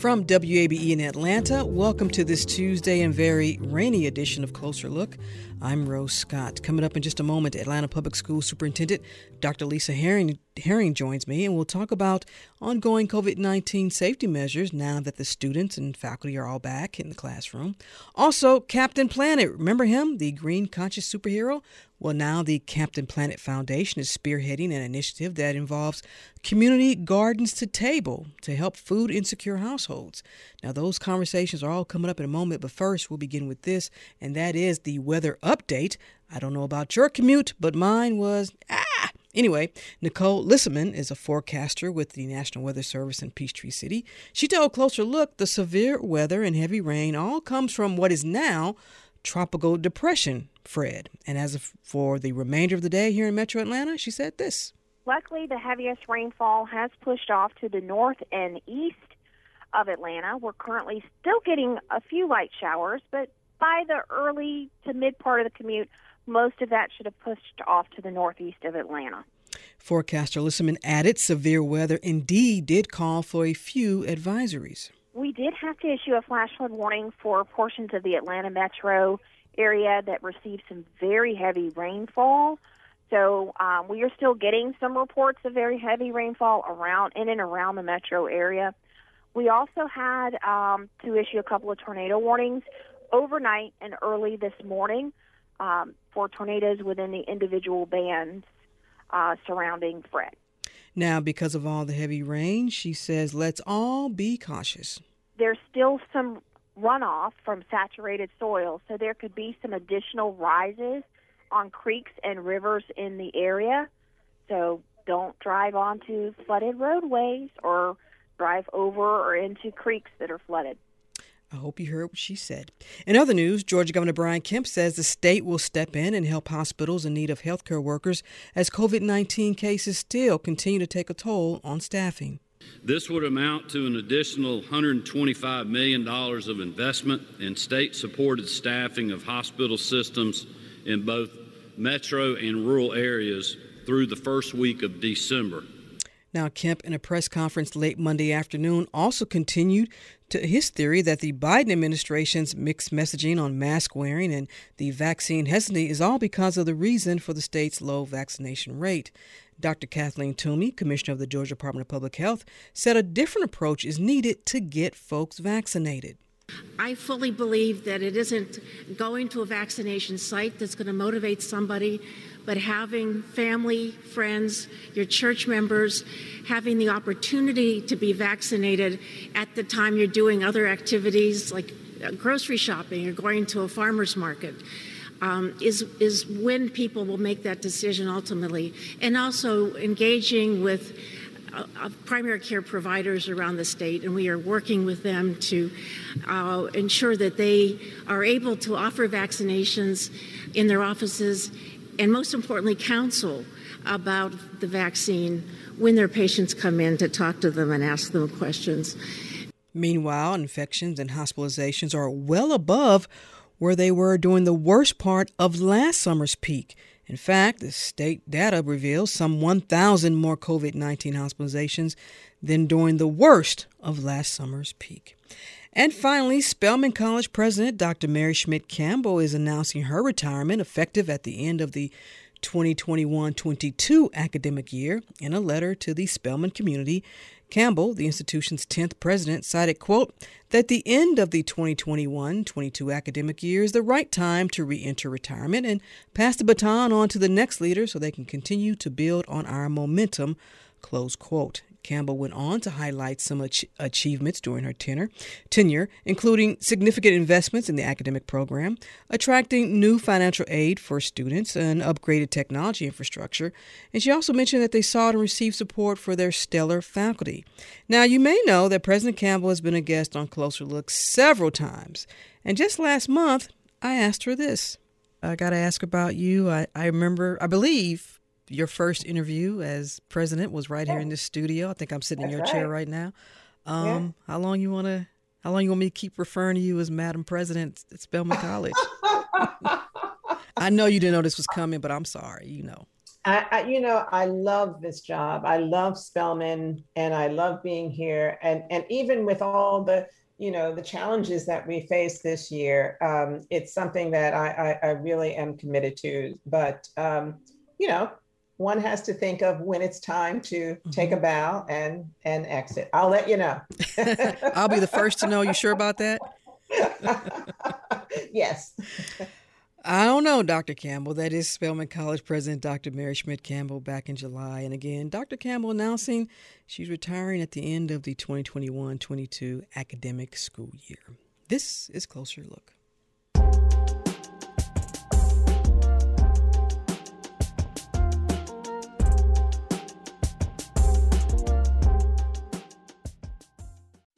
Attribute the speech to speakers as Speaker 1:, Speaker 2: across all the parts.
Speaker 1: From WABE in Atlanta, welcome to this Tuesday and very rainy edition of Closer Look. I'm Rose Scott. Coming up in just a moment, Atlanta Public School Superintendent Dr. Lisa Herring, Herring joins me, and we'll talk about ongoing COVID 19 safety measures now that the students and faculty are all back in the classroom. Also, Captain Planet, remember him, the green conscious superhero? Well, now the Captain Planet Foundation is spearheading an initiative that involves community gardens to table to help food insecure households. Now, those conversations are all coming up in a moment, but first we'll begin with this, and that is the weather update. I don't know about your commute, but mine was ah. Anyway, Nicole Lissaman is a forecaster with the National Weather Service in Peachtree City. She told Closer Look the severe weather and heavy rain all comes from what is now tropical depression, Fred. And as for the remainder of the day here in metro Atlanta, she said this.
Speaker 2: Luckily, the heaviest rainfall has pushed off to the north and east of Atlanta. We're currently still getting a few light showers, but by the early to mid part of the commute, most of that should have pushed off to the northeast of Atlanta.
Speaker 1: Forecaster Lissaman added severe weather indeed did call for a few advisories.
Speaker 2: We did have to issue a flash flood warning for portions of the Atlanta metro area that received some very heavy rainfall. So um, we are still getting some reports of very heavy rainfall around in and around the metro area. We also had um, to issue a couple of tornado warnings overnight and early this morning um, for tornadoes within the individual bands uh, surrounding Fred.
Speaker 1: Now, because of all the heavy rain, she says, let's all be cautious.
Speaker 2: There's still some runoff from saturated soil, so there could be some additional rises on creeks and rivers in the area. So don't drive onto flooded roadways or drive over or into creeks that are flooded.
Speaker 1: I hope you heard what she said. In other news, Georgia Governor Brian Kemp says the state will step in and help hospitals in need of healthcare workers as COVID 19 cases still continue to take a toll on staffing.
Speaker 3: This would amount to an additional $125 million of investment in state supported staffing of hospital systems in both metro and rural areas through the first week of December.
Speaker 1: Now, Kemp, in a press conference late Monday afternoon, also continued to his theory that the Biden administration's mixed messaging on mask wearing and the vaccine hesitancy is all because of the reason for the state's low vaccination rate. Dr. Kathleen Toomey, Commissioner of the Georgia Department of Public Health, said a different approach is needed to get folks vaccinated.
Speaker 4: I fully believe that it isn't going to a vaccination site that's going to motivate somebody, but having family, friends, your church members, having the opportunity to be vaccinated at the time you're doing other activities like grocery shopping or going to a farmer's market. Um, is is when people will make that decision ultimately, and also engaging with primary care providers around the state, and we are working with them to uh, ensure that they are able to offer vaccinations in their offices and, most importantly, counsel about the vaccine when their patients come in to talk to them and ask them questions.
Speaker 1: Meanwhile, infections and hospitalizations are well above where they were during the worst part of last summer's peak. In fact, the state data reveals some 1,000 more COVID 19 hospitalizations than during the worst of last summer's peak. And finally, Spelman College President Dr. Mary Schmidt Campbell is announcing her retirement effective at the end of the 2021 22 academic year. In a letter to the Spelman community, Campbell, the institution's 10th president, cited, quote, that the end of the 2021-22 academic year is the right time to re-enter retirement and pass the baton on to the next leader so they can continue to build on our momentum, close quote. Campbell went on to highlight some ach- achievements during her tenure, tenure, including significant investments in the academic program, attracting new financial aid for students, and upgraded technology infrastructure. And she also mentioned that they sought and received support for their stellar faculty. Now, you may know that President Campbell has been a guest on Closer Look several times. And just last month, I asked her this. I got to ask about you. I, I remember, I believe, your first interview as president was right here in this studio. I think I'm sitting That's in your right. chair right now. Um, yeah. How long you want to? How long you want me to keep referring to you as Madam President at Spelman College? I know you didn't know this was coming, but I'm sorry. You know.
Speaker 5: I, I, you know, I love this job. I love Spelman, and I love being here. And and even with all the you know the challenges that we face this year, um, it's something that I, I, I really am committed to. But um, you know, one has to think of when it's time to mm-hmm. take a bow and and exit. I'll let you know.
Speaker 1: I'll be the first to know. You sure about that?
Speaker 5: yes.
Speaker 1: I don't know, Dr. Campbell. That is Spelman College President Dr. Mary Schmidt Campbell back in July. And again, Dr. Campbell announcing she's retiring at the end of the 2021 22 academic school year. This is Closer Look.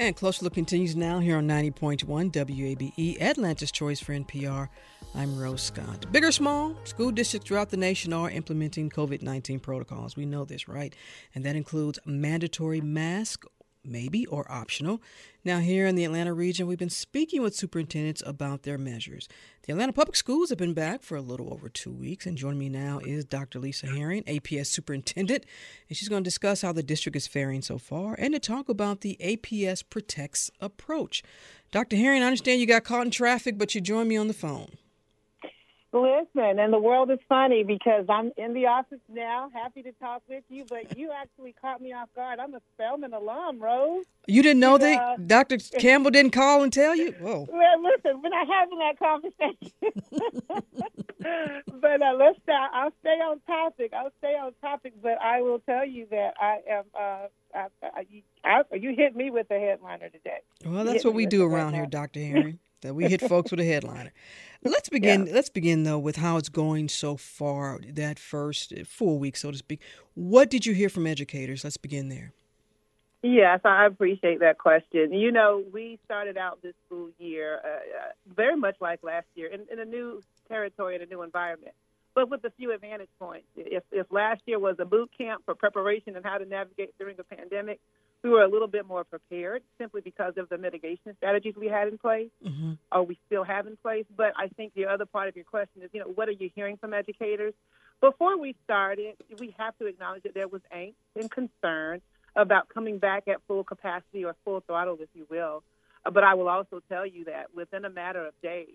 Speaker 1: And Closer Look continues now here on 90.1 WABE, Atlanta's Choice for NPR. I'm Rose Scott. Big or small, school districts throughout the nation are implementing COVID 19 protocols. We know this, right? And that includes mandatory mask maybe or optional. Now, here in the Atlanta region, we've been speaking with superintendents about their measures. The Atlanta Public Schools have been back for a little over two weeks, and joining me now is Dr. Lisa Herring, APS superintendent, and she's going to discuss how the district is faring so far and to talk about the APS Protects approach. Dr. Herring, I understand you got caught in traffic, but you joined me on the phone.
Speaker 6: Listen, and the world is funny because I'm in the office now, happy to talk with you, but you actually caught me off guard. I'm a Spelman alum, Rose.
Speaker 1: You didn't know that uh, Dr. Campbell didn't call and tell you? Whoa.
Speaker 6: Well, listen, we're not having that conversation. but uh, let's start. I'll stay on topic. I'll stay on topic, but I will tell you that I am. Uh, I, I, I, you hit me with the headliner today.
Speaker 1: Well, that's what we do around here, Dr. Herring. that we hit folks with a headliner. Let's begin. Yeah. Let's begin though with how it's going so far. That first full week, so to speak. What did you hear from educators? Let's begin there.
Speaker 6: Yes, I appreciate that question. You know, we started out this school year uh, uh, very much like last year in, in a new territory, in a new environment, but with a few advantage points. If, if last year was a boot camp for preparation and how to navigate during the pandemic, we were a little bit more prepared simply because of the mitigation strategies we had in place mm-hmm. or we still have in place. But I think the other part of your question is, you know, what are you hearing from educators? Before we started, we have to acknowledge that there was angst and concern about coming back at full capacity or full throttle, if you will. But I will also tell you that within a matter of days,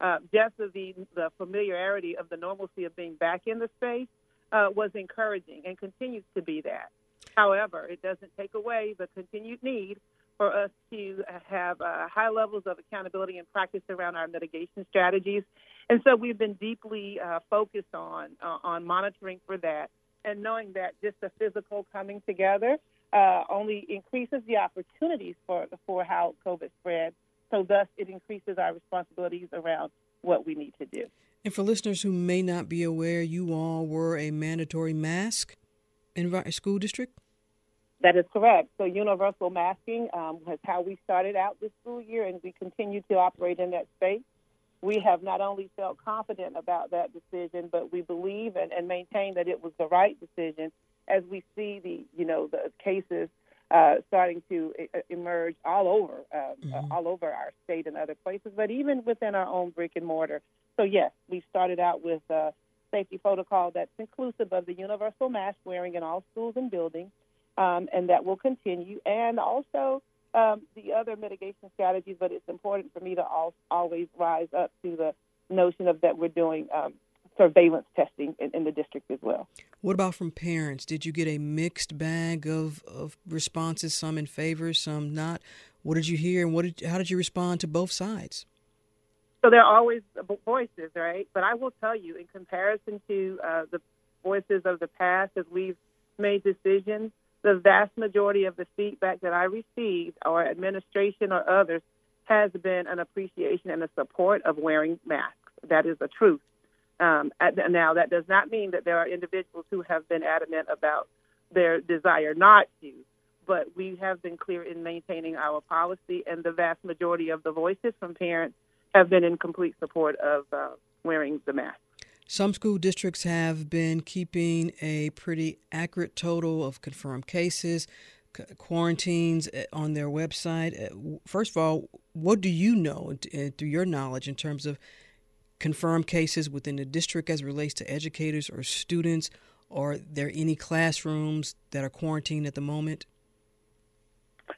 Speaker 6: uh, just the, the familiarity of the normalcy of being back in the space uh, was encouraging and continues to be that. However, it doesn't take away the continued need for us to have uh, high levels of accountability and practice around our mitigation strategies. And so we've been deeply uh, focused on uh, on monitoring for that and knowing that just the physical coming together uh, only increases the opportunities for for how COVID spread. So thus, it increases our responsibilities around what we need to do.
Speaker 1: And for listeners who may not be aware, you all were a mandatory mask in our school district?
Speaker 6: That is correct. So universal masking um, was how we started out this school year, and we continue to operate in that space. We have not only felt confident about that decision, but we believe and, and maintain that it was the right decision as we see the you know the cases uh, starting to emerge all over uh, mm-hmm. all over our state and other places, but even within our own brick and mortar. So yes, we started out with a safety protocol that's inclusive of the universal mask wearing in all schools and buildings um, and that will continue. And also um, the other mitigation strategies, but it's important for me to al- always rise up to the notion of that we're doing um, surveillance testing in, in, the district as well.
Speaker 1: What about from parents? Did you get a mixed bag of, of responses, some in favor, some not? What did you hear, and what did, how did you respond to both sides?
Speaker 6: So there are always voices, right? But I will tell you, in comparison to uh, the voices of the past, as we've made decisions, the vast majority of the feedback that I received, or administration or others, has been an appreciation and a support of wearing masks. That is the truth. Um, now, that does not mean that there are individuals who have been adamant about their desire not to, but we have been clear in maintaining our policy, and the vast majority of the voices from parents have been in complete support of uh, wearing the mask.
Speaker 1: Some school districts have been keeping a pretty accurate total of confirmed cases, quarantines eh, on their website. Eh, first of all, what do you know eh, through your knowledge in terms of confirmed cases within the district as relates to educators or students? Are there any classrooms that are quarantined at the moment?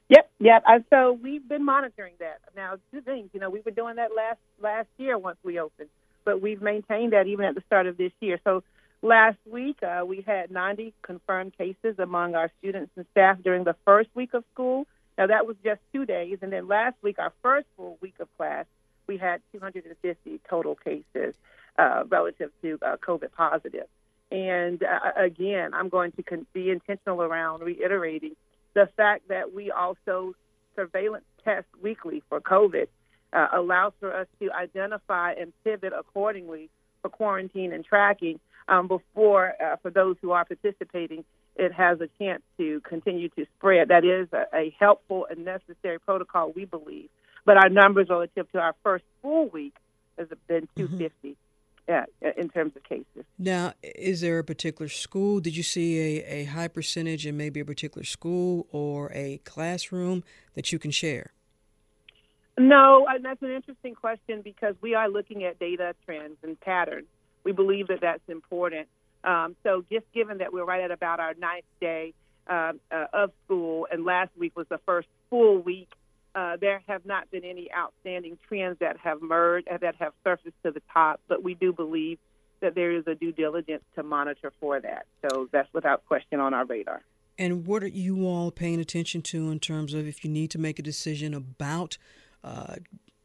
Speaker 6: Yep, yep. so we've been monitoring that. Now, two things. You know, we were doing that last last year once we opened but we've maintained that even at the start of this year. So last week uh, we had 90 confirmed cases among our students and staff during the first week of school. Now that was just two days, and then last week, our first full week of class, we had 250 total cases uh, relative to uh, COVID positive. And uh, again, I'm going to con- be intentional around reiterating the fact that we also surveillance test weekly for COVID uh, allows for us to identify and pivot accordingly for quarantine and tracking um, before, uh, for those who are participating, it has a chance to continue to spread. That is a, a helpful and necessary protocol, we believe. But our numbers relative to our first full week has been 250. Mm-hmm. Yeah, in terms of cases.
Speaker 1: Now, is there a particular school? Did you see a, a high percentage in maybe a particular school or a classroom that you can share?
Speaker 6: No, and that's an interesting question because we are looking at data trends and patterns. We believe that that's important. Um, so, just given that we're right at about our ninth day uh, uh, of school, and last week was the first full week, uh, there have not been any outstanding trends that have merged uh, that have surfaced to the top. But we do believe that there is a due diligence to monitor for that. So that's without question on our radar.
Speaker 1: And what are you all paying attention to in terms of if you need to make a decision about uh,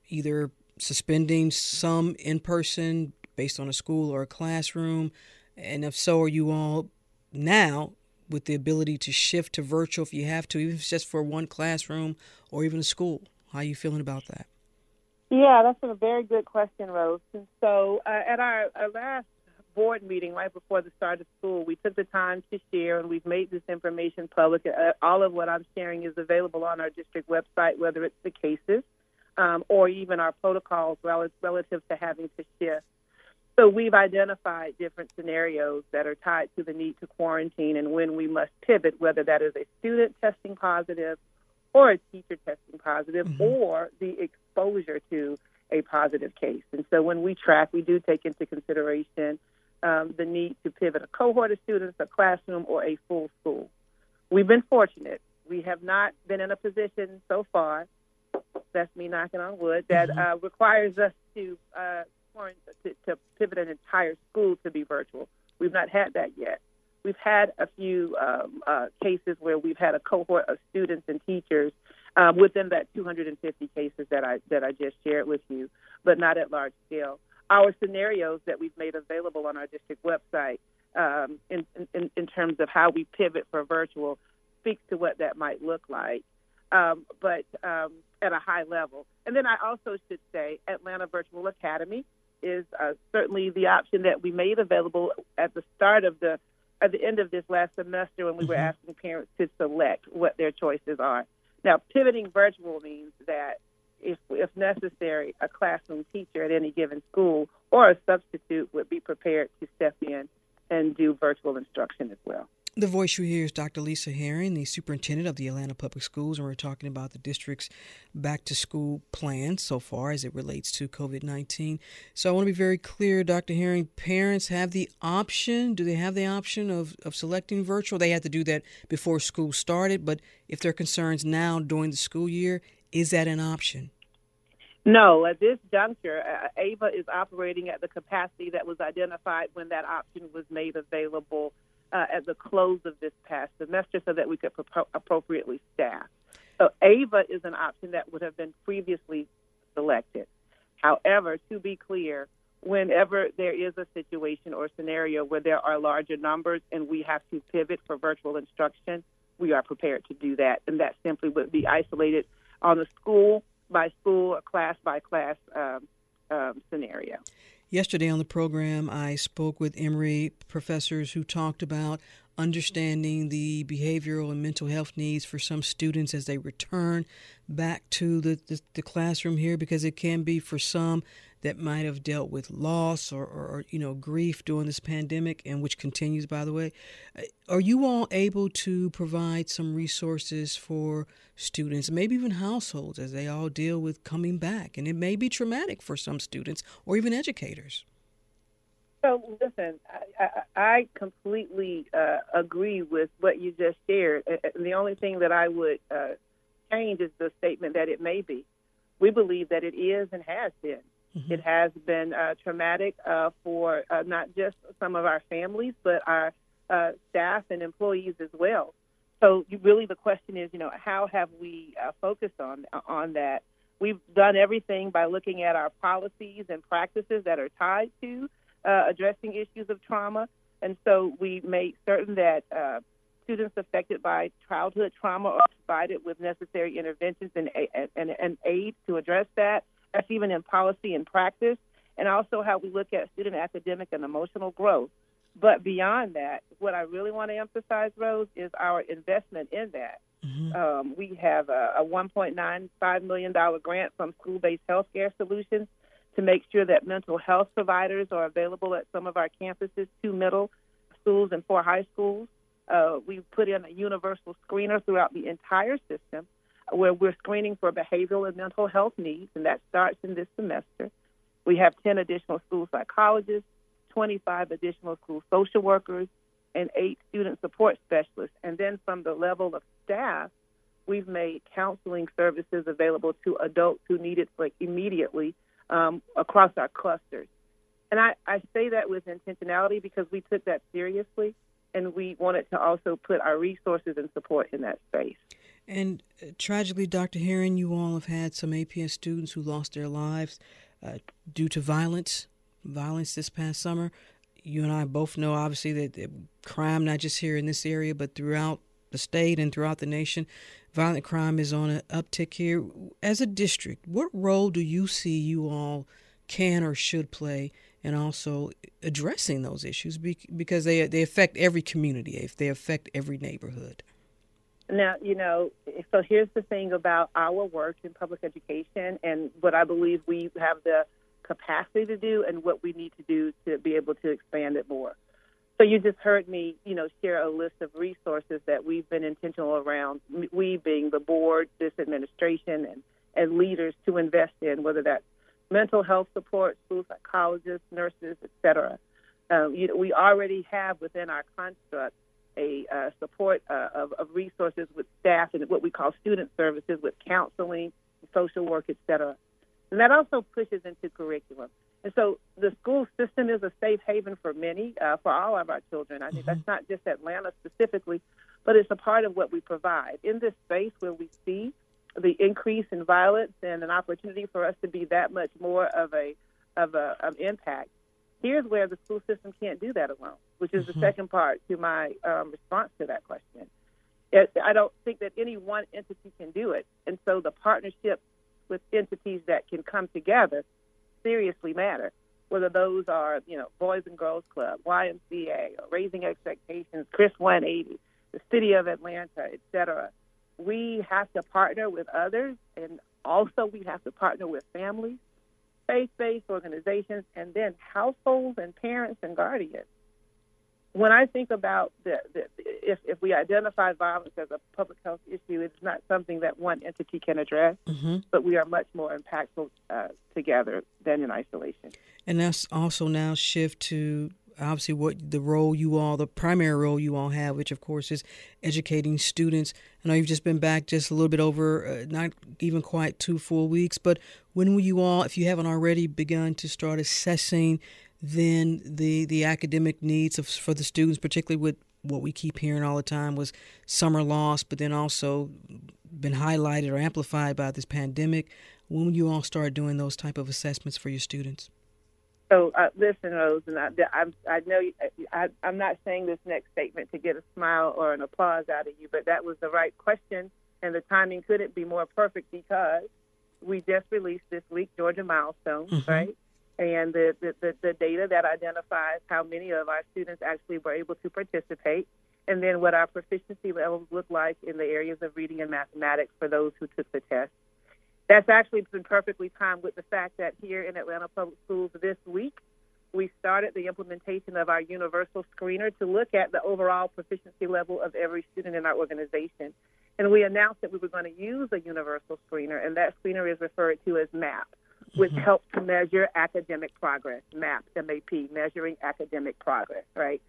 Speaker 1: either suspending some in person based on a school or a classroom? And if so, are you all now with the ability to shift to virtual if you have to, even if it's just for one classroom or even a school? How are you feeling about that?
Speaker 6: Yeah, that's a very good question, Rose. And so uh, at our, our last board meeting right before the start of school, we took the time to share, and we've made this information public. Uh, all of what I'm sharing is available on our district website, whether it's the cases, um, or even our protocols relative to having to shift. So we've identified different scenarios that are tied to the need to quarantine and when we must pivot, whether that is a student testing positive or a teacher testing positive mm-hmm. or the exposure to a positive case. And so when we track, we do take into consideration um, the need to pivot a cohort of students, a classroom, or a full school. We've been fortunate. We have not been in a position so far that's me knocking on wood, that mm-hmm. uh, requires us to, uh, to, to pivot an entire school to be virtual. We've not had that yet. We've had a few um, uh, cases where we've had a cohort of students and teachers um, within that 250 cases that I that I just shared with you, but not at large scale. Our scenarios that we've made available on our district website um, in, in, in terms of how we pivot for virtual speaks to what that might look like um, but um, at a high level. And then I also should say Atlanta Virtual Academy is uh, certainly the option that we made available at the start of the at the end of this last semester when we mm-hmm. were asking parents to select what their choices are. Now, pivoting virtual means that if, if necessary, a classroom teacher at any given school or a substitute would be prepared to step in and do virtual instruction as well.
Speaker 1: The voice you hear is Dr. Lisa Herring, the superintendent of the Atlanta Public Schools, and we're talking about the district's back to school plan so far as it relates to COVID 19. So I want to be very clear, Dr. Herring, parents have the option. Do they have the option of, of selecting virtual? They had to do that before school started, but if there are concerns now during the school year, is that an option?
Speaker 6: No, at this juncture, uh, AVA is operating at the capacity that was identified when that option was made available uh, at the close of this past semester so that we could pro- appropriately staff. So AVA is an option that would have been previously selected. However, to be clear, whenever there is a situation or scenario where there are larger numbers and we have to pivot for virtual instruction, we are prepared to do that. And that simply would be isolated on a school by school, class by class um, um, scenario.
Speaker 1: Yesterday on the program, I spoke with Emory professors who talked about understanding the behavioral and mental health needs for some students as they return back to the, the, the classroom here because it can be for some that might have dealt with loss or, or, or, you know grief during this pandemic and which continues by the way. Uh, are you all able to provide some resources for students maybe even households as they all deal with coming back? And it may be traumatic for some students or even educators.
Speaker 6: So listen i, I completely uh, agree with what you just shared. The only thing that i would uh, change is the statement that it may be. We believe that it is and has been Mm-hmm. It has been uh, traumatic uh, for uh, not just some of our families, but our uh, staff and employees as well. So, you, really, the question is, you know, how have we uh, focused on on that? We've done everything by looking at our policies and practices that are tied to uh, addressing issues of trauma, and so we made certain that students affected by childhood trauma are provided with necessary interventions and, and, and aid to address that. That's even in policy and practice, and also how we look at student academic and emotional growth. But beyond that, what I really want to emphasize, Rose, is our investment in that. Mm-hmm. Um, we have a, a $1.95 million grant from School Based Healthcare Solutions to make sure that mental health providers are available at some of our campuses, two middle schools and four high schools. Uh, we put in a universal screener throughout the entire system where we're screening for behavioral and mental health needs, and that starts in this semester. We have 10 additional school psychologists, 25 additional school social workers, and eight student support specialists. And then from the level of staff, we've made counseling services available to adults who need it like immediately um, across our clusters. And I, I say that with intentionality because we took that seriously and we wanted to also put our resources and support in that space.
Speaker 1: And uh, tragically, Dr. Herring, you all have had some APS students who lost their lives uh, due to violence, violence this past summer. You and I both know, obviously, that, that crime, not just here in this area, but throughout the state and throughout the nation, violent crime is on an uptick here. As a district, what role do you see you all can or should play in also addressing those issues because they they affect every community, if they affect every neighborhood?
Speaker 6: Now, you know, so here's the thing about our work in public education and what I believe we have the capacity to do and what we need to do to be able to expand it more. So you just heard me, you know, share a list of resources that we've been intentional around, we being the board, this administration, and, and leaders to invest in, whether that's mental health support, school psychologists, nurses, et cetera. Um, you know, we already have within our construct a uh, support uh, of, of, resources with staff and what we call student services with counseling, social work, et cetera. And that also pushes into curriculum. And so the school system is a safe haven for many, uh, for all of our children. I think mm-hmm. that's not just Atlanta specifically, but it's a part of what we provide. In this space where we see the increase in violence and an opportunity for us to be that much more of a of a of impact, Here's where the school system can't do that alone, which is mm-hmm. the second part to my um, response to that question. It, I don't think that any one entity can do it, and so the partnership with entities that can come together seriously matter. whether those are, you know, Boys and Girls Club, YMCA, or Raising Expectations, Chris 180, the City of Atlanta, et cetera. We have to partner with others, and also we have to partner with families, faith-based organizations, and then households and parents and guardians. When I think about the, the, if, if we identify violence as a public health issue, it's not something that one entity can address,
Speaker 1: mm-hmm.
Speaker 6: but we are much more impactful uh, together than in isolation.
Speaker 1: And that's also now shift to obviously what the role you all, the primary role you all have, which of course is educating students. I know you've just been back just a little bit over, uh, not even quite two full weeks, but when will you all, if you haven't already begun to start assessing then the the academic needs of, for the students, particularly with what we keep hearing all the time was summer loss, but then also been highlighted or amplified by this pandemic. When will you all start doing those type of assessments for your students?
Speaker 6: So uh, listen, Rose, and I, I, I know I, I'm not saying this next statement to get a smile or an applause out of you, but that was the right question, and the timing couldn't be more perfect because we just released this week Georgia milestones, mm-hmm. right? And the, the, the, the data that identifies how many of our students actually were able to participate, and then what our proficiency levels look like in the areas of reading and mathematics for those who took the test that's actually been perfectly timed with the fact that here in Atlanta Public Schools this week, we started the implementation of our universal screener to look at the overall proficiency level of every student in our organization. And we announced that we were going to use a universal screener, and that screener is referred to as MAP, which mm-hmm. helps to measure academic progress. MAP, M-A-P, measuring academic progress, right?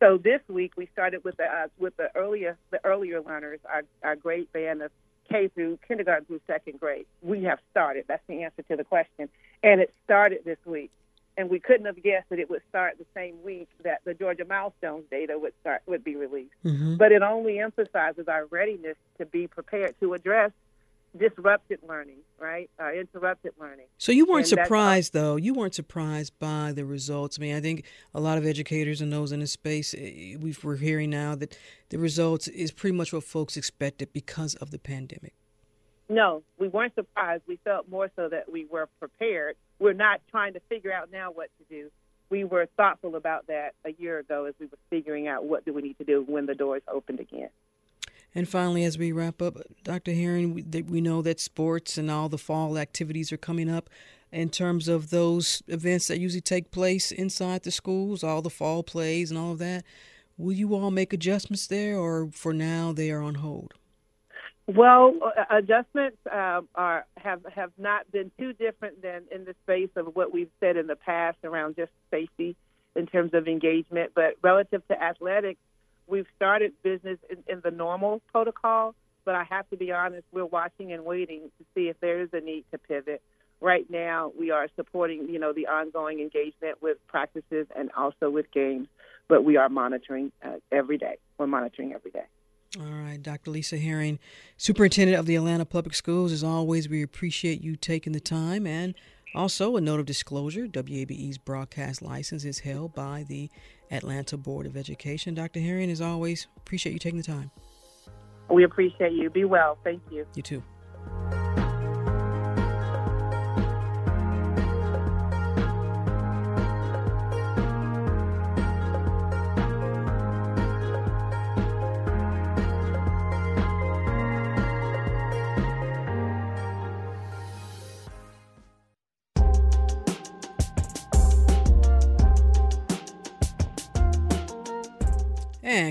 Speaker 6: So this week we started with the uh, with the earlier the earlier learners, our, our great band of K through kindergarten through second grade. We have started. That's the answer to the question. And it started this week. And we couldn't have guessed that it would start the same week that the Georgia milestones data would start would be released.
Speaker 1: Mm-hmm.
Speaker 6: But it only emphasizes our readiness to be prepared to address disrupted learning, right? Uh, interrupted learning.
Speaker 1: So you weren't and surprised, though. You weren't surprised by the results. I mean, I think a lot of educators and those in the space, eh, we're hearing now that the results is pretty much what folks expected because of the pandemic.
Speaker 6: No, we weren't surprised. We felt more so that we were prepared. We're not trying to figure out now what to do. We were thoughtful about that a year ago as we were figuring out what do we need to do when the doors opened again.
Speaker 1: And finally, as we wrap up, Dr. Herring, we, we know that sports and all the fall activities are coming up. In terms of those events that usually take place inside the schools, all the fall plays and all of that, will you all make adjustments there, or for now they are on hold?
Speaker 6: Well, uh, adjustments uh, are have have not been too different than in the space of what we've said in the past around just safety in terms of engagement. But relative to athletics, we've started business in, in the normal protocol, but I have to be honest, we're watching and waiting to see if there is a need to pivot. Right now, we are supporting, you know, the ongoing engagement with practices and also with games, but we are monitoring uh, every day. We're monitoring every day.
Speaker 1: All right, Dr. Lisa Herring, Superintendent of the Atlanta Public Schools. As always, we appreciate you taking the time and also, a note of disclosure WABE's broadcast license is held by the Atlanta Board of Education. Dr. Herring, as always, appreciate you taking the time.
Speaker 6: We appreciate you. Be well. Thank you.
Speaker 1: You too.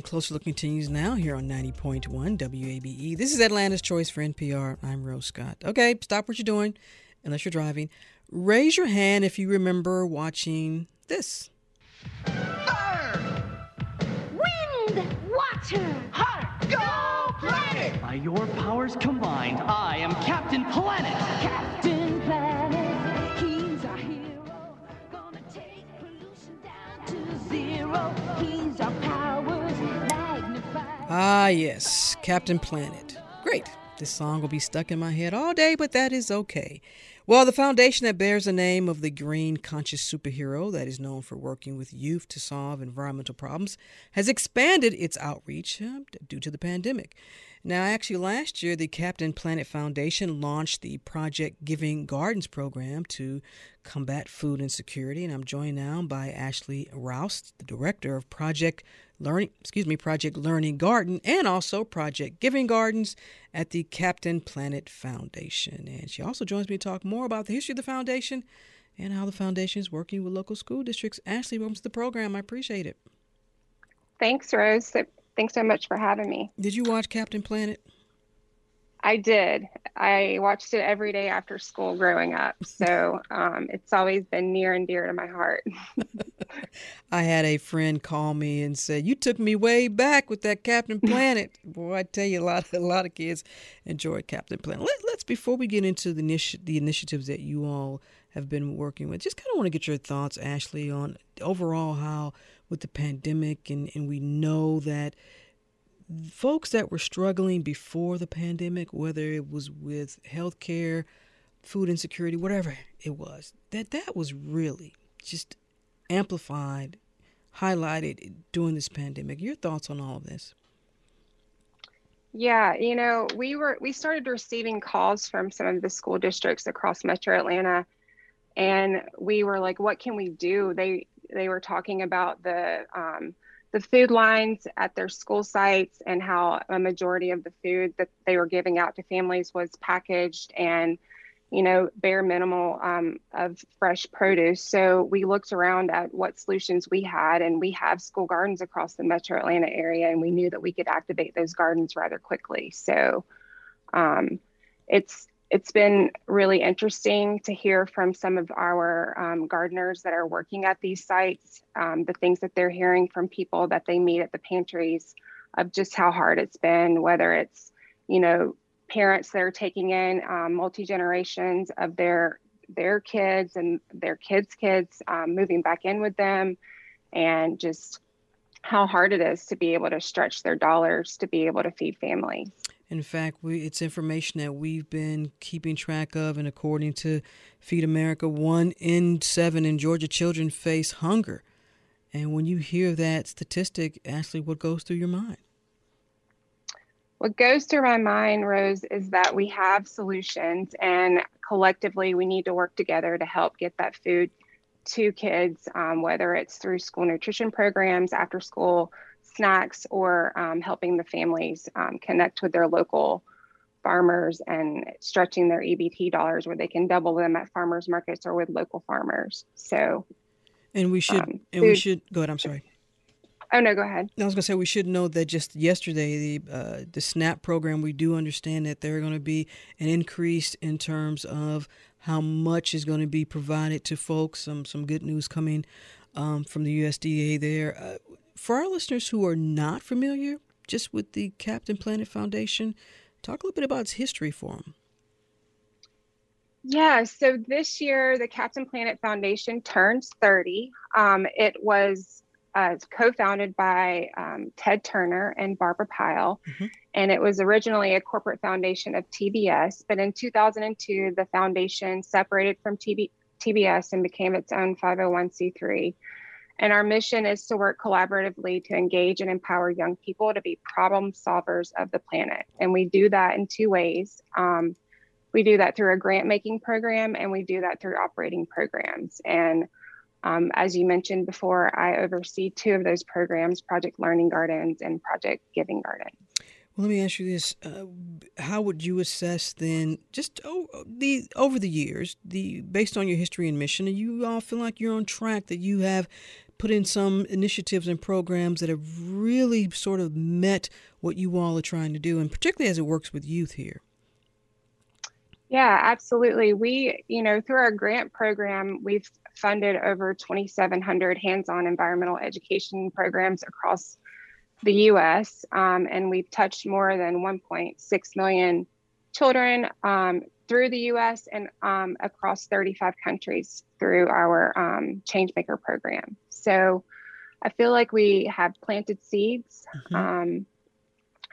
Speaker 1: Closer Look continues now here on 90.1 WABE. This is Atlanta's Choice for NPR. I'm Rose Scott. Okay, stop what you're doing, unless you're driving. Raise your hand if you remember watching this.
Speaker 7: Fire! Wind! Water! Heart! Go Planet!
Speaker 8: By your powers combined, I am Captain Planet!
Speaker 7: Captain Planet, he's our hero. Gonna take pollution down to zero.
Speaker 1: Ah, yes, Captain Planet. Great. This song will be stuck in my head all day, but that is okay. Well, the foundation that bears the name of the green conscious superhero that is known for working with youth to solve environmental problems has expanded its outreach uh, due to the pandemic. Now, actually, last year, the Captain Planet Foundation launched the Project Giving Gardens program to combat food insecurity. And I'm joined now by Ashley Rouse, the director of Project Learning, excuse me, Project Learning Garden, and also Project Giving Gardens at the Captain Planet Foundation. And she also joins me to talk more about the history of the foundation and how the foundation is working with local school districts. Ashley, welcome to the program. I appreciate it.
Speaker 9: Thanks, Rose. Thanks so much for having me.
Speaker 1: Did you watch Captain Planet?
Speaker 9: I did. I watched it every day after school growing up. So um, it's always been near and dear to my heart.
Speaker 1: I had a friend call me and say, "You took me way back with that Captain Planet." Boy, I tell you, a lot, a lot of kids enjoy Captain Planet. Let, us before we get into the initi- the initiatives that you all have been working with, just kind of want to get your thoughts, Ashley, on overall how with the pandemic, and and we know that folks that were struggling before the pandemic, whether it was with health care, food insecurity, whatever it was, that that was really just amplified, highlighted during this pandemic. Your thoughts on all of this?
Speaker 9: Yeah, you know, we were we started receiving calls from some of the school districts across Metro Atlanta and we were like what can we do? They they were talking about the um, the food lines at their school sites and how a majority of the food that they were giving out to families was packaged and you know bare minimal um, of fresh produce. So we looked around at what solutions we had and we have school gardens across the metro atlanta area and we knew that we could activate those gardens rather quickly. So um, it's it's been really interesting to hear from some of our um, gardeners that are working at these sites, um, the things that they're hearing from people that they meet at the pantries of just how hard it's been, whether it's, you know, parents that are taking in um, multi generations of their their kids and their kids' kids um, moving back in with them, and just how hard it is to be able to stretch their dollars to be able to feed families.
Speaker 1: In fact, we, it's information that we've been keeping track of, and according to Feed America, one in seven in Georgia children face hunger. And when you hear that statistic, Ashley, what goes through your mind?
Speaker 9: What goes through my mind, Rose, is that we have solutions, and collectively we need to work together to help get that food to kids, um, whether it's through school nutrition programs, after school snacks or um, helping the families um, connect with their local farmers and stretching their EBT dollars where they can double them at farmers markets or with local farmers. So,
Speaker 1: and we should, um, and we should go ahead. I'm sorry.
Speaker 9: Oh no, go ahead.
Speaker 1: I was going to say we should know that just yesterday the uh, the SNAP program we do understand that there are going to be an increase in terms of how much is going to be provided to folks. Some some good news coming um, from the USDA there. Uh, for our listeners who are not familiar just with the Captain Planet Foundation, talk a little bit about its history for them.
Speaker 9: Yeah, so this year the Captain Planet Foundation turns 30. Um, it was uh, co-founded by um, Ted Turner and Barbara Pyle, mm-hmm. and it was originally a corporate foundation of TBS. But in 2002, the foundation separated from TB- TBS and became its own 501c3. And our mission is to work collaboratively to engage and empower young people to be problem solvers of the planet. And we do that in two ways. Um, we do that through a grant making program and we do that through operating programs. And um, as you mentioned before, I oversee two of those programs Project Learning Gardens and Project Giving Gardens.
Speaker 1: Well, let me ask you this: uh, How would you assess then, just oh, the over the years, the based on your history and mission, do you all feel like you're on track that you have put in some initiatives and programs that have really sort of met what you all are trying to do, and particularly as it works with youth here.
Speaker 9: Yeah, absolutely. We, you know, through our grant program, we've funded over 2,700 hands on environmental education programs across the US, um, and we've touched more than 1.6 million children um, through the US and um, across 35 countries through our um, Changemaker program. So I feel like we have planted seeds. Mm-hmm. Um,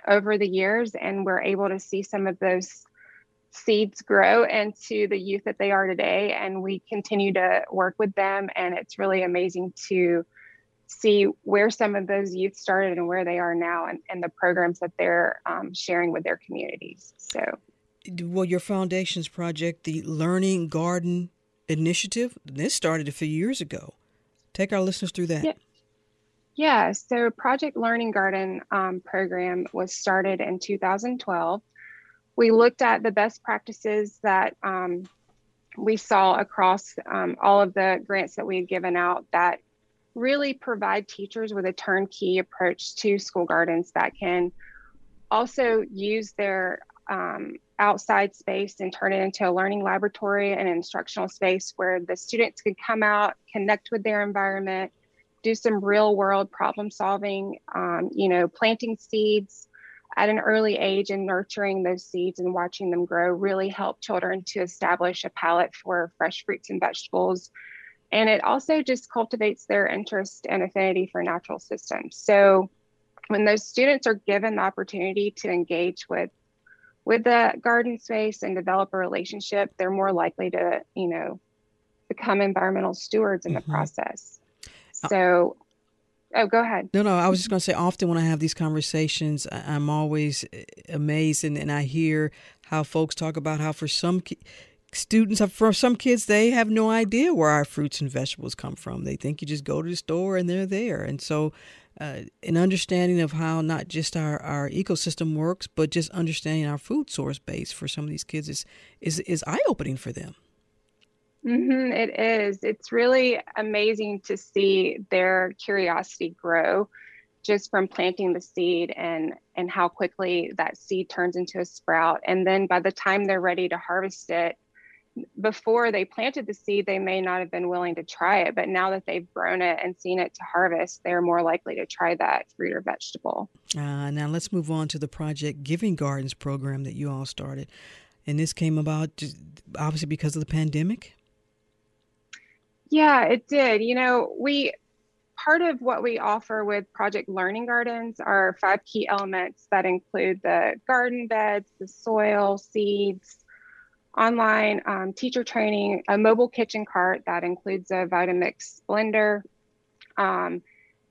Speaker 9: over the years, and we're able to see some of those seeds grow into the youth that they are today. And we continue to work with them, and it's really amazing to see where some of those youth started and where they are now and, and the programs that they're um, sharing with their communities. So,
Speaker 1: well, your foundation's project, the Learning Garden Initiative, this started a few years ago. Take our listeners through that.
Speaker 9: Yeah. Yeah, so Project Learning Garden um, program was started in 2012. We looked at the best practices that um, we saw across um, all of the grants that we had given out that really provide teachers with a turnkey approach to school gardens that can also use their um, outside space and turn it into a learning laboratory and instructional space where the students can come out, connect with their environment, do some real world problem solving, um, you know, planting seeds at an early age and nurturing those seeds and watching them grow really help children to establish a palate for fresh fruits and vegetables and it also just cultivates their interest and affinity for natural systems. So when those students are given the opportunity to engage with with the garden space and develop a relationship, they're more likely to, you know, become environmental stewards in mm-hmm. the process. Uh, so Oh, go ahead.
Speaker 1: No, no, I was just going to say often when I have these conversations, I'm always eh, amazed and, and I hear how folks talk about how for some students for some kids they have no idea where our fruits and vegetables come from they think you just go to the store and they're there and so uh, an understanding of how not just our, our ecosystem works but just understanding our food source base for some of these kids is is, is eye-opening for them.
Speaker 9: Mm-hmm, it is. It's really amazing to see their curiosity grow just from planting the seed and and how quickly that seed turns into a sprout. And then by the time they're ready to harvest it before they planted the seed, they may not have been willing to try it, but now that they've grown it and seen it to harvest, they're more likely to try that fruit or vegetable.
Speaker 1: Uh, now let's move on to the Project Giving Gardens program that you all started. And this came about just obviously because of the pandemic?
Speaker 9: Yeah, it did. You know, we part of what we offer with Project Learning Gardens are five key elements that include the garden beds, the soil, seeds, online um, teacher training, a mobile kitchen cart that includes a Vitamix blender, um,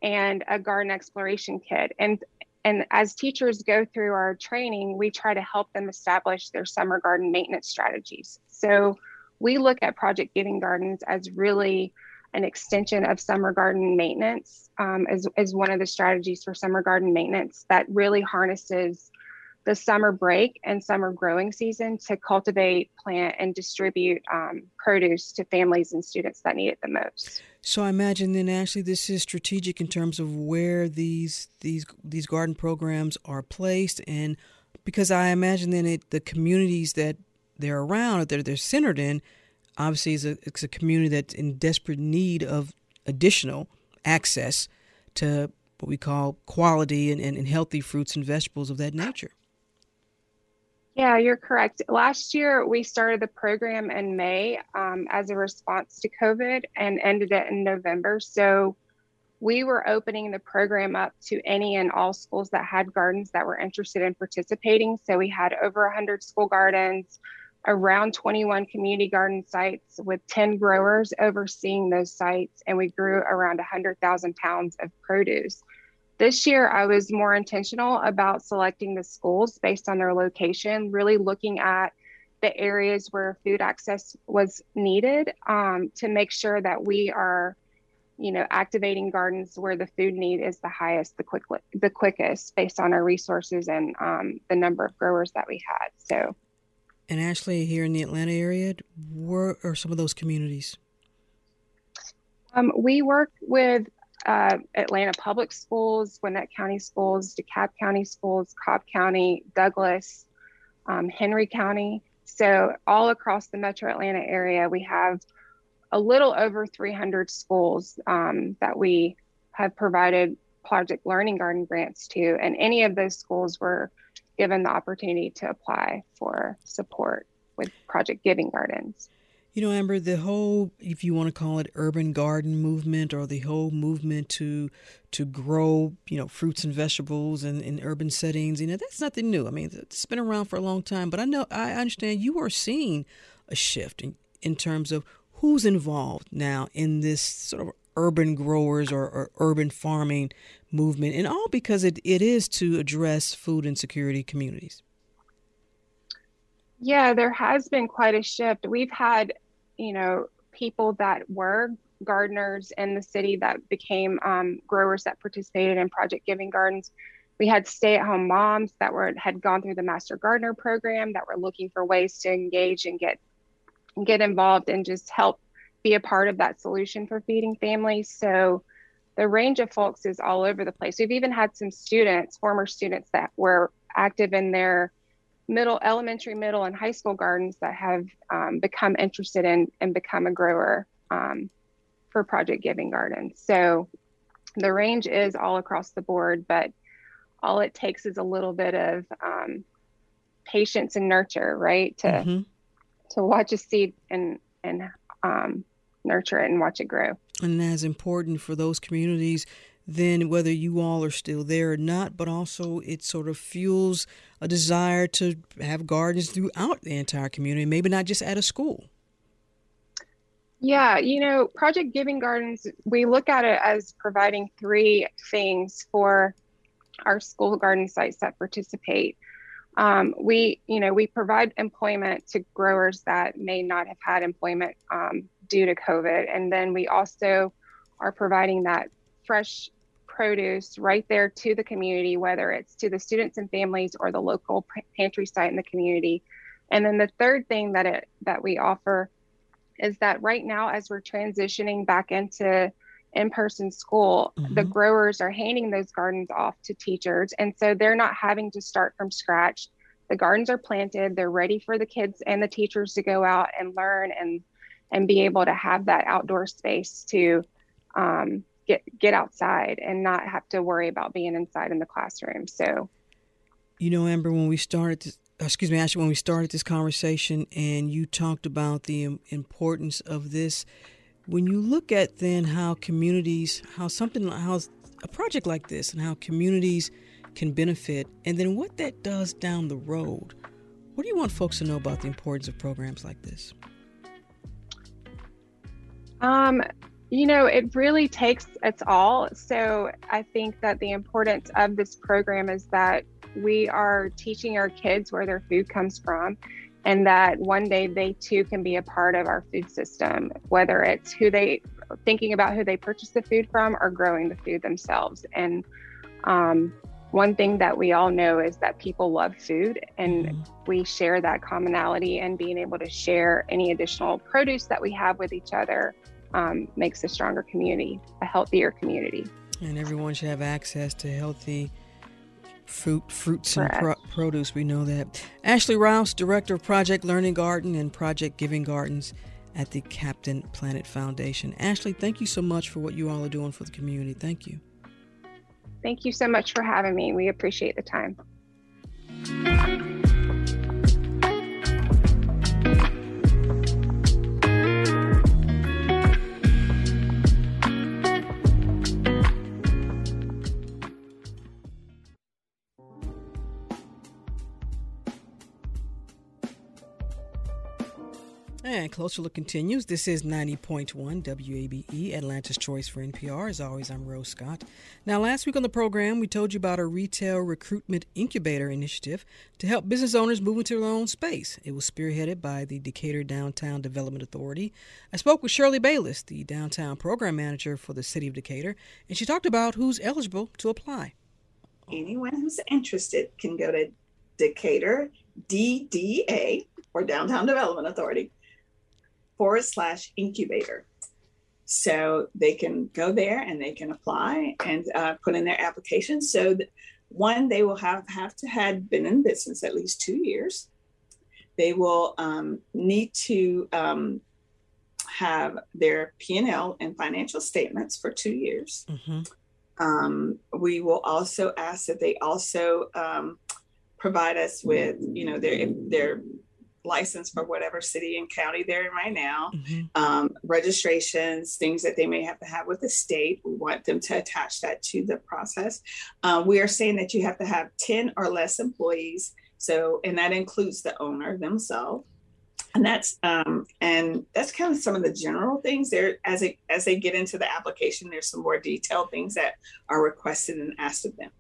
Speaker 9: and a garden exploration kit. And and as teachers go through our training, we try to help them establish their summer garden maintenance strategies. So we look at Project Giving Gardens as really an extension of summer garden maintenance um, as, as one of the strategies for summer garden maintenance that really harnesses the summer break and summer growing season to cultivate, plant, and distribute um, produce to families and students that need it the most.
Speaker 1: So I imagine then, Ashley, this is strategic in terms of where these these these garden programs are placed, and because I imagine then it, the communities that they're around, that they're centered in, obviously is a, it's a community that's in desperate need of additional access to what we call quality and, and, and healthy fruits and vegetables of that nature.
Speaker 9: Yeah, you're correct. Last year, we started the program in May um, as a response to COVID and ended it in November. So we were opening the program up to any and all schools that had gardens that were interested in participating. So we had over 100 school gardens, around 21 community garden sites with 10 growers overseeing those sites, and we grew around 100,000 pounds of produce. This year, I was more intentional about selecting the schools based on their location, really looking at the areas where food access was needed um, to make sure that we are you know activating gardens where the food need is the highest the quick the quickest based on our resources and um, the number of growers that we had. So
Speaker 1: and ashley here in the atlanta area where are some of those communities?
Speaker 9: Um, we work with uh, Atlanta Public Schools, Gwinnett County Schools, DeKalb County Schools, Cobb County, Douglas, um, Henry County. So, all across the metro Atlanta area, we have a little over 300 schools um, that we have provided Project Learning Garden grants to. And any of those schools were given the opportunity to apply for support with Project Giving Gardens.
Speaker 1: You know, Amber, the whole, if you want to call it urban garden movement or the whole movement to to grow, you know, fruits and vegetables in, in urban settings, you know, that's nothing new. I mean, it's been around for a long time, but I know, I understand you are seeing a shift in, in terms of who's involved now in this sort of urban growers or, or urban farming movement, and all because it, it is to address food insecurity communities.
Speaker 9: Yeah, there has been quite a shift. We've had, you know, people that were gardeners in the city that became um, growers that participated in Project Giving Gardens. We had stay-at-home moms that were had gone through the Master Gardener program that were looking for ways to engage and get get involved and just help be a part of that solution for feeding families. So the range of folks is all over the place. We've even had some students, former students that were active in their middle, elementary, middle, and high school gardens that have um, become interested in and become a grower um, for Project Giving Gardens. So the range is all across the board, but all it takes is a little bit of um, patience and nurture, right? To mm-hmm. to watch a seed and and um, nurture it and watch it grow.
Speaker 1: And that's important for those communities then whether you all are still there or not, but also it sort of fuels a desire to have gardens throughout the entire community, maybe not just at a school.
Speaker 9: Yeah, you know, Project Giving Gardens, we look at it as providing three things for our school garden sites that participate. Um, we, you know, we provide employment to growers that may not have had employment um, due to COVID, and then we also are providing that fresh produce right there to the community, whether it's to the students and families or the local pantry site in the community. And then the third thing that it that we offer is that right now, as we're transitioning back into in-person school, mm-hmm. the growers are handing those gardens off to teachers, and so they're not having to start from scratch. The gardens are planted; they're ready for the kids and the teachers to go out and learn and and be able to have that outdoor space to um, get get outside and not have to worry about being inside in the classroom. So,
Speaker 1: you know, Amber, when we started this, excuse me, actually, when we started this conversation, and you talked about the importance of this, when you look at then how communities, how something, how a project like this, and how communities can benefit, and then what that does down the road. What do you want folks to know about the importance of programs like this?
Speaker 9: Um, you know, it really takes its all. So I think that the importance of this program is that we are teaching our kids where their food comes from and that one day they too can be a part of our food system, whether it's who they thinking about who they purchase the food from or growing the food themselves. And um, one thing that we all know is that people love food and mm-hmm. we share that commonality and being able to share any additional produce that we have with each other um, makes a stronger community, a healthier community.
Speaker 1: And everyone should have access to healthy fruit, fruits and pro- produce. We know that. Ashley Rouse, director of Project Learning Garden and Project Giving Gardens at the Captain Planet Foundation. Ashley, thank you so much for what you all are doing for the community. Thank you.
Speaker 9: Thank you so much for having me. We appreciate the time.
Speaker 1: And Closer Look continues. This is 90.1 WABE, Atlanta's Choice for NPR. As always, I'm Rose Scott. Now, last week on the program, we told you about a retail recruitment incubator initiative to help business owners move into their own space. It was spearheaded by the Decatur Downtown Development Authority. I spoke with Shirley Bayless, the downtown program manager for the city of Decatur, and she talked about who's eligible to apply.
Speaker 10: Anyone who's interested can go to Decatur DDA or Downtown Development Authority forward slash incubator. So they can go there and they can apply and uh, put in their application. So that, one, they will have, have to have been in business at least two years. They will um, need to um, have their P&L and financial statements for two years. Mm-hmm. Um, we will also ask that they also um, provide us with, you know, their their license for whatever city and county they're in right now,
Speaker 1: Mm-hmm.
Speaker 10: um, registrations, things that they may have to have with the state. We want them to attach that to the process. Uh, we are saying that you have to have 10 or less employees. So, and that includes the owner themselves. And that's um, and that's kind of some of the general things there. As they as they get into the application, there's some more detailed things that are requested and asked of them.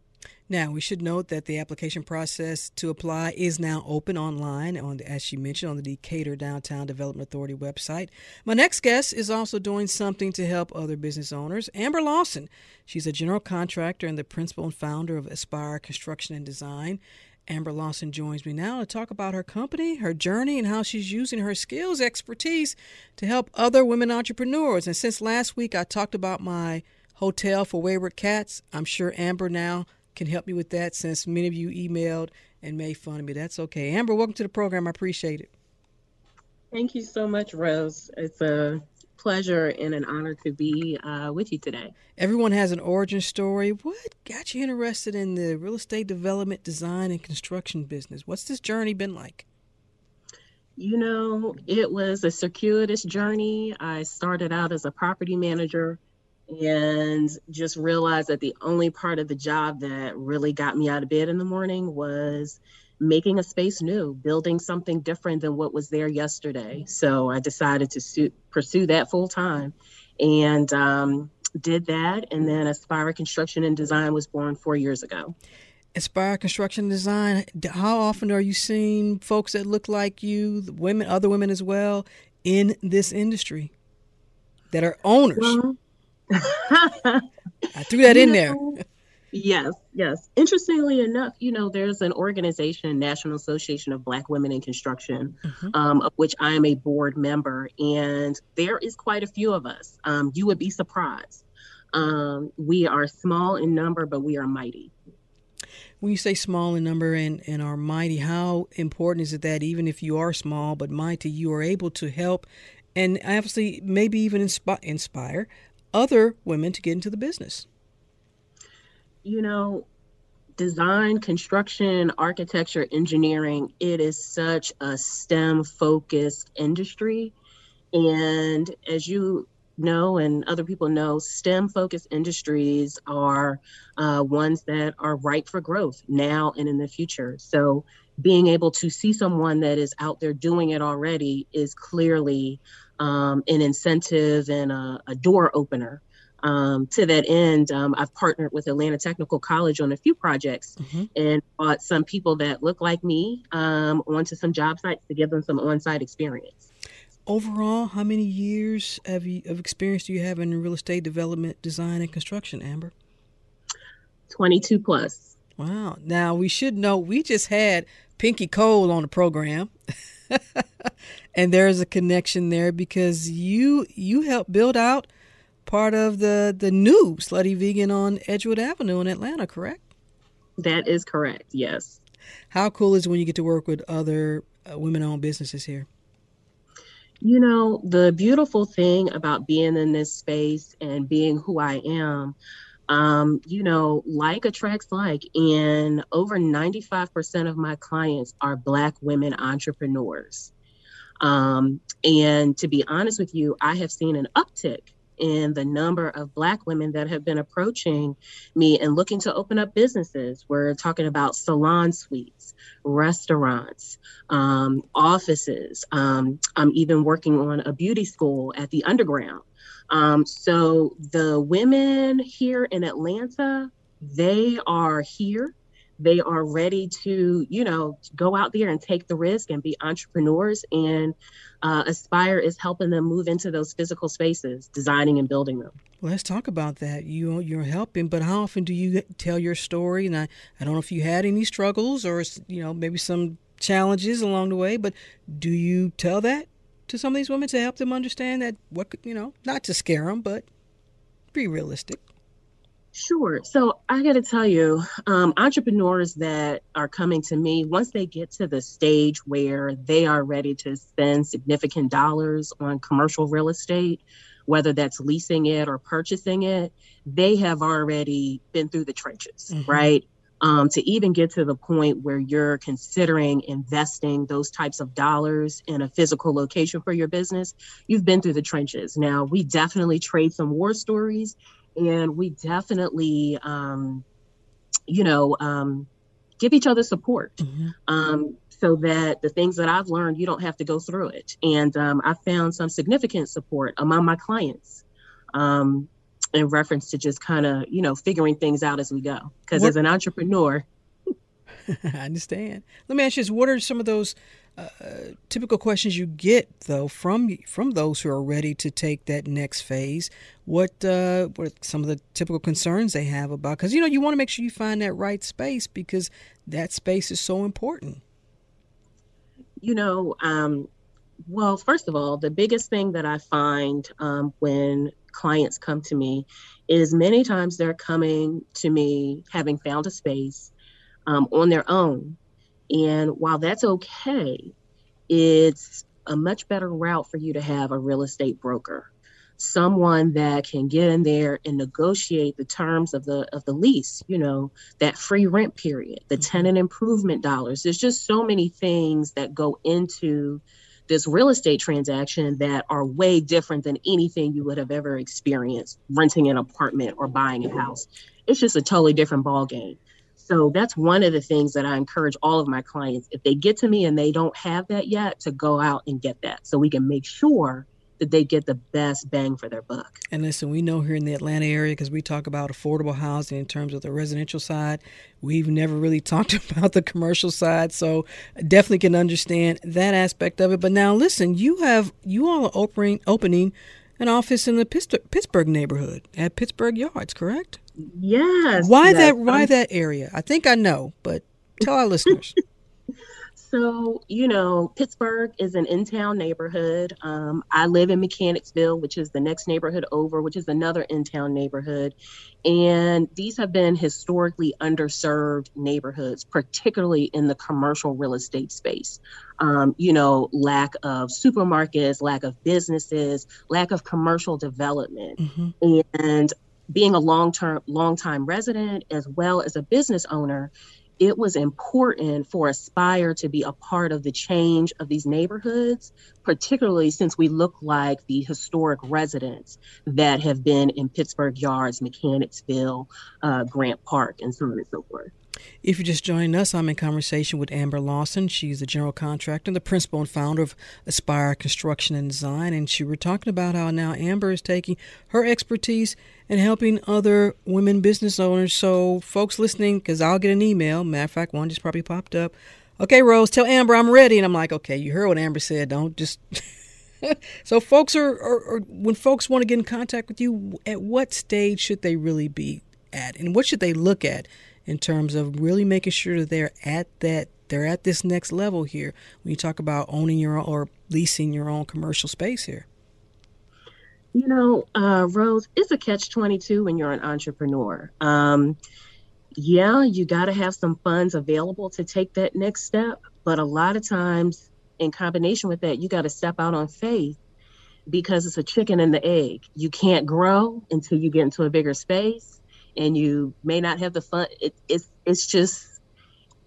Speaker 1: Now, we should note that the application process to apply is now open online on as she mentioned, on the Decatur Downtown Development Authority website. My next guest is also doing something to help other business owners. Amber Lawson. She's a general contractor and the principal and founder of Aspire Construction and Design. Amber Lawson joins me now to talk about her company, her journey, and how she's using her skills, expertise to help other women entrepreneurs. And since last week I talked about my hotel for wayward cats, I'm sure Amber now can help me with that since many of you emailed and made fun of me. That's okay. Amber, welcome to the program. I appreciate it.
Speaker 11: Thank you so much, Rose. It's a pleasure and an honor to be uh, with you today.
Speaker 1: Everyone has an origin story. What got you interested in the real estate development, design, and construction business? What's this journey been like?
Speaker 11: You know, it was a circuitous journey. I started out as a property manager and just realized that the only part of the job that really got me out of bed in the morning was making a space new, building something different than what was there yesterday. So I decided to su- pursue that full time and um, did that. And then Aspire Construction and Design was born four years ago.
Speaker 1: Aspire Construction and Design. How often are you seeing folks that look like you, women, other women as well, in this industry that are owners?
Speaker 11: Well,
Speaker 1: I threw that in there.
Speaker 11: Yes, yes. Interestingly enough, you know, there's an organization, National Association of Black Women in Construction,
Speaker 1: Mm-hmm.
Speaker 11: um, of which I am a board member, and there is quite a few of us. Um, you would be surprised. Um, we are small in number, but we are mighty.
Speaker 1: When you say small in number and, and are mighty, how important is it that even if you are small but mighty, you are able to help and obviously maybe even inspi- inspire other women to get into the business?
Speaker 11: you know, design, construction, architecture, engineering, it is such a STEM focused industry. And as you know, and other people know, STEM focused industries are uh, ones that are ripe for growth now and in the future. So being able to see someone that is out there doing it already is clearly um, an incentive and a, a door opener um, to that end, um, I've partnered with Atlanta Technical College on a few projects and brought some people that look like me um, onto some job sites to give them some on-site experience.
Speaker 1: Overall, how many years have you, of experience do you have in real estate development, design, and construction, Amber?
Speaker 11: 22 plus.
Speaker 1: Wow. Now, we should know we just had Pinky Cole on the program. and there's a connection there because you you helped build out part of the the new Slutty Vegan on Edgewood Avenue in Atlanta, correct?
Speaker 11: That is correct. Yes.
Speaker 1: How cool is it when you get to work with other uh, women-owned businesses here?
Speaker 11: You know, the beautiful thing about being in this space and being who I am, um, you know, like attracts like, and over 95% of my clients are Black women entrepreneurs. Um, and to be honest with you, I have seen an uptick in the number of Black women that have been approaching me and looking to open up businesses. We're talking about salon suites, restaurants, um, offices. Um, I'm even working on a beauty school at the underground. Um, so the women here in Atlanta, they are here. They are ready to, you know, go out there and take the risk and be entrepreneurs. And uh, Aspire is helping them move into those physical spaces, designing and building them.
Speaker 1: Let's talk about that. You you're helping, but how often do you tell your story? And I, I don't know if you had any struggles or you know maybe some challenges along the way, but do you tell that to some of these women to help them understand that what could- you know, not to scare them, but be realistic.
Speaker 11: Sure. So I got to tell you, um, entrepreneurs that are coming to me, once they get to the stage where they are ready to spend significant dollars on commercial real estate, whether that's leasing it or purchasing it, they have already been through the trenches,
Speaker 12: Mhm.
Speaker 11: right? Um, to even get to the point where you're considering investing those types of dollars in a physical location for your business, you've been through the trenches. Now, we definitely trade some war stories and we definitely, um, you know, um, give each other support. Mm-hmm. Um, so that the things that I've learned, you don't have to go through it. And um, I found some significant support among my clients. Um, in reference to just kind of you know figuring things out as we go. Because as an entrepreneur
Speaker 1: i understand. Let me ask you this what are some of those uh, typical questions you get though from from those who are ready to take that next phase? What uh, what are some of the typical concerns they have about because you know you want to make sure you find that right space because that space is so important.
Speaker 11: You know um, well first of all the biggest thing that i find um, when clients come to me is many times they're coming to me having found a space um, on their own. And while that's okay, it's a much better route for you to have a real estate broker, someone that can get in there and negotiate the terms of the of the lease, you know, that free rent period, the mm-hmm. tenant improvement dollars. There's just so many things that go into this real estate transaction that are way different than anything you would have ever experienced renting an apartment or buying a house. It's just a totally different ball game. So that's one of the things that I encourage all of my clients if they get to me and they don't have that yet to go out and get that so we can make sure that they get the best bang for their buck.
Speaker 1: And listen, we know here in the Atlanta area, because we talk about affordable housing in terms of the residential side, we've never really talked about the commercial side. So definitely can understand that aspect of it. But now, listen, you have you all are opening opening an office in the Pittsburgh neighborhood at Pittsburgh Yards, correct?
Speaker 11: Yes.
Speaker 1: Why
Speaker 11: yes.
Speaker 1: that? Why um, that area? I think I know, but tell our listeners.
Speaker 11: So, you know, Pittsburgh is an in town neighborhood. Um, I live in Mechanicsville, which is the next neighborhood over, which is another in town neighborhood. And these have been historically underserved neighborhoods, particularly in the commercial real estate space. Um, you know, lack of supermarkets, lack of businesses, lack of commercial development. Mm-hmm. And being a long term, long time resident as well as a business owner, it was important for Aspire to be a part of the change of these neighborhoods, particularly since we look like the historic residents that have been in Pittsburgh Yards, Mechanicsville, uh, Grant Park, and so on and so forth.
Speaker 1: If you're just joining us, I'm in conversation with Amber Lawson. She's the general contractor and the principal and founder of Aspire Construction and Design. And she were talking about how now Amber is taking her expertise and helping other women business owners. So, folks listening, because I'll get an email. Matter of fact, one just probably popped up. Okay, Rose, tell Amber I'm ready. And I'm like, okay, you heard what Amber said. Don't just. so, folks are, are, are, when folks want to get in contact with you, at what stage should they really be at? And what should they look at in terms of really making sure that they're at that they're at this next level here when you talk about owning your own or leasing your own commercial space here.
Speaker 11: You know uh, rose it's a catch 22 when you're an entrepreneur. Um, yeah you got to have some funds available to take that next step but a lot of times in combination with that you got to step out on faith because it's a chicken and the egg. You can't grow until you get into a bigger space and you may not have the fun. It, it's it's just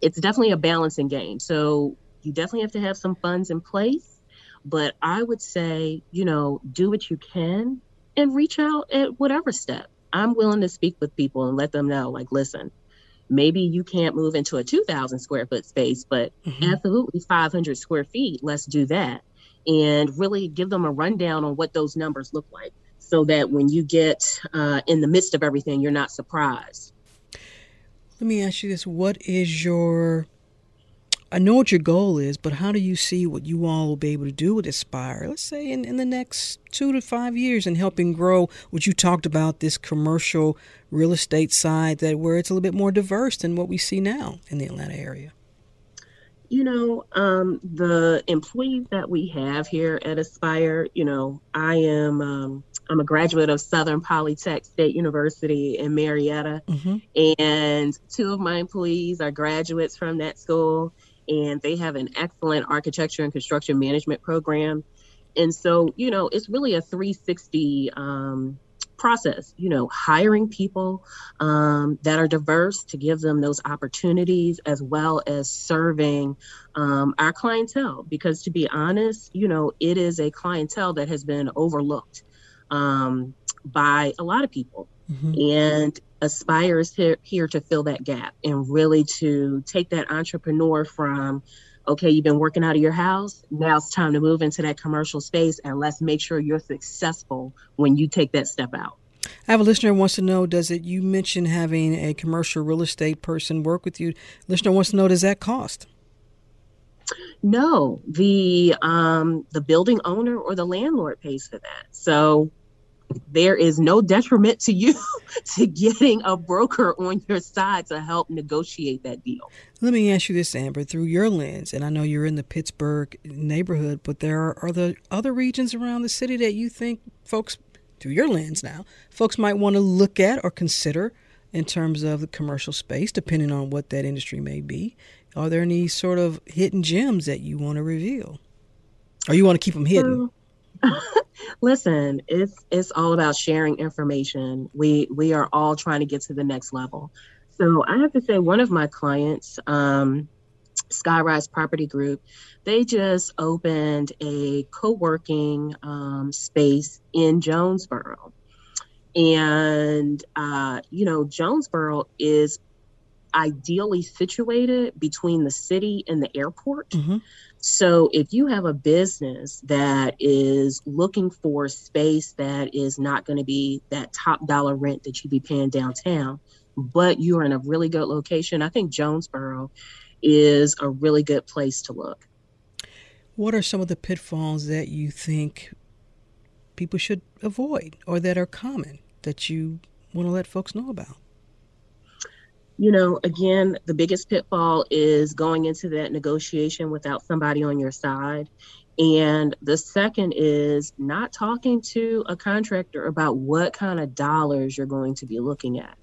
Speaker 11: it's definitely a balancing game. So you definitely have to have some funds in place. But I would say, you know, do what you can and reach out at whatever step. I'm willing to speak with people and let them know, like, listen, maybe you can't move into a 2,000 square foot space, but mm-hmm. absolutely 500 square feet, let's do that. And really give them a rundown on what those numbers look like so that when you get uh, in the midst of everything, you're not surprised.
Speaker 1: Let me ask you this what is your I know what your goal is, but how do you see what you all will be able to do with Aspire, let's say in, in the next two to five years, and helping grow what you talked about this commercial real estate side that where it's a little bit more diverse than what we see now in the Atlanta area?
Speaker 11: You know, um, the employees that we have here at Aspire, you know, I am um, I'm a graduate of Southern Polytech State University in Marietta, mm-hmm. and two of my employees are graduates from that school, and they have an excellent architecture and construction management program. And so, you know, it's really a 360 um, process, you know, hiring people um, that are diverse to give them those opportunities, as well as serving um, our clientele. Because to be honest, you know, it is a clientele that has been overlooked um, by a lot of people. Mm-hmm. And Aspire is here, here to fill that gap and really to take that entrepreneur from okay, you've been working out of your house. Now it's time to move into that commercial space and let's make sure you're successful when you take that step out.
Speaker 1: I have a listener who wants to know does it you mentioned having a commercial real estate person work with you. Listener wants to know does that cost?
Speaker 11: No, the um the building owner or the landlord pays for that. So there is no detriment to you to getting a broker on your side to help negotiate that deal.
Speaker 1: Let me ask you this, Amber, through your lens, and I know you're in the Pittsburgh neighborhood, but there are other other regions around the city that you think folks, through your lens now, folks might want to look at or consider in terms of the commercial space, depending on what that industry may be. Are there any sort of hidden gems that you want to reveal, or you want to keep them hidden?
Speaker 11: Listen, it's it's all about sharing information. We we are all trying to get to the next level. So I have to say, one of my clients, um, Skyrise Property Group, they just opened a co-working um, space in Jonesboro, and uh, you know Jonesboro is ideally situated between the city and the airport. Mm-hmm. So if you have a business that is looking for space that is not going to be that top dollar rent that you'd be paying downtown, but you're in a really good location, I think Jonesboro is a really good place to look.
Speaker 1: What are some of the pitfalls that you think people should avoid or that are common that you want to let folks know about?
Speaker 11: You know, again, the biggest pitfall is going into that negotiation without somebody on your side. And the second is not talking to a contractor about what kind of dollars you're going to be looking at.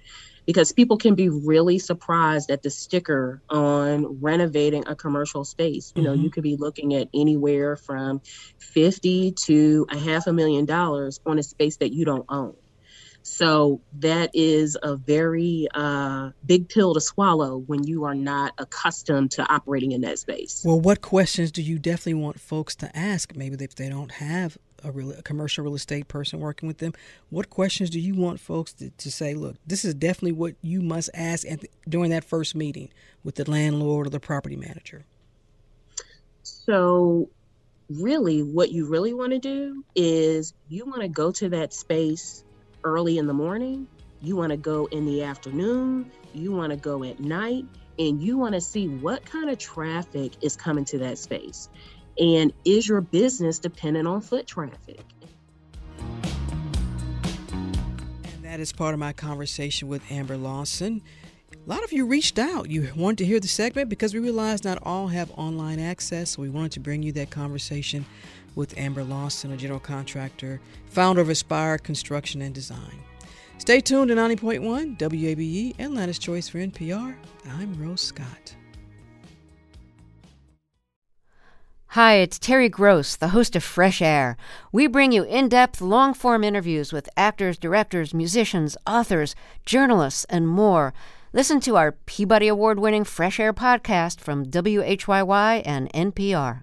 Speaker 11: Because people can be really surprised at the sticker on renovating a commercial space. You know, mm-hmm. you could be looking at anywhere from 50 to a half a million dollars on a space that you don't own. So that is a very uh, big pill to swallow when you are not accustomed to operating in that space.
Speaker 1: Well, what questions do you definitely want folks to ask? Maybe if they don't have a, real, a commercial real estate person working with them, what questions do you want folks to, to say? Look, this is definitely what you must ask at the, during that first meeting with the landlord or the property manager.
Speaker 11: So really what you really want to do is you want to go to that space early in the morning, you want to go in the afternoon, you want to go at night, and you want to see what kind of traffic is coming to that space. And is your business dependent on foot traffic?
Speaker 1: And that is part of my conversation with Amber Lawson. A lot of you reached out. You wanted to hear the segment because we realized not all have online access. So we wanted to bring you that conversation with Amber Lawson, a general contractor, founder of Aspire Construction and Design. Stay tuned to 90.1 WABE, and Atlanta's Choice for NPR. I'm Rose Scott.
Speaker 12: Hi, it's Terry Gross, the host of Fresh Air. We bring you in depth, long form interviews with actors, directors, musicians, authors, journalists, and more. Listen to our Peabody Award winning Fresh Air podcast from WHYY and NPR.